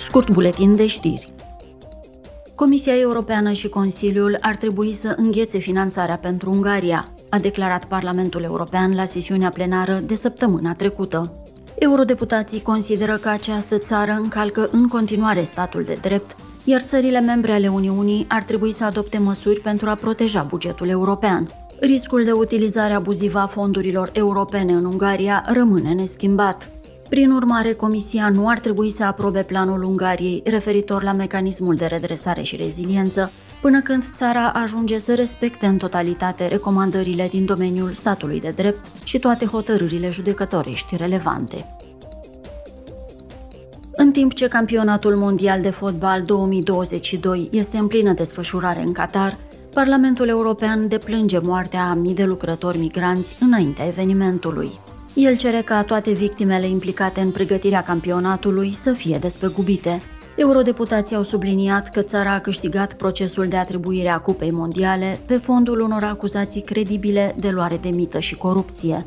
Scurt buletin de știri. Comisia Europeană și Consiliul ar trebui să înghețe finanțarea pentru Ungaria, a declarat Parlamentul European la sesiunea plenară de săptămâna trecută. Eurodeputații consideră că această țară încalcă în continuare statul de drept, iar țările membre ale Uniunii ar trebui să adopte măsuri pentru a proteja bugetul european. Riscul de utilizare abuzivă a fondurilor europene în Ungaria rămâne neschimbat. Prin urmare, Comisia nu ar trebui să aprobe planul Ungariei referitor la mecanismul de redresare și reziliență, până când țara ajunge să respecte în totalitate recomandările din domeniul statului de drept și toate hotărârile judecătorești relevante. În timp ce campionatul mondial de fotbal 2022 este în plină desfășurare în Qatar, Parlamentul European deplânge moartea a mii de lucrători migranți înaintea evenimentului. El cere ca toate victimele implicate în pregătirea campionatului să fie despăgubite. Eurodeputații au subliniat că țara a câștigat procesul de atribuire a Cupei Mondiale pe fondul unor acuzații credibile de luare de mită și corupție.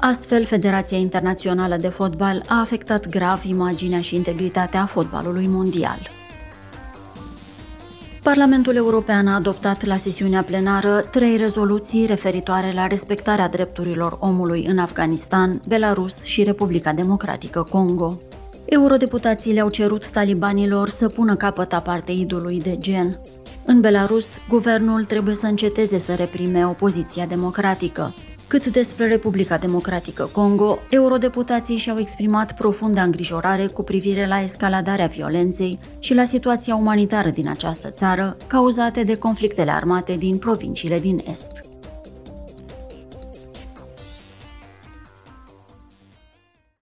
Astfel, Federația Internațională de Fotbal a afectat grav imaginea și integritatea fotbalului mondial. Parlamentul European a adoptat la sesiunea plenară trei rezoluții referitoare la respectarea drepturilor omului în Afganistan, Belarus și Republica Democratică Congo. Eurodeputații le-au cerut talibanilor să pună capăt apartheidului de gen. În Belarus, guvernul trebuie să înceteze să reprime opoziția democratică. Cât despre Republica Democratică Congo, eurodeputații și-au exprimat profundă îngrijorare cu privire la escaladarea violenței și la situația umanitară din această țară, cauzate de conflictele armate din provinciile din Est.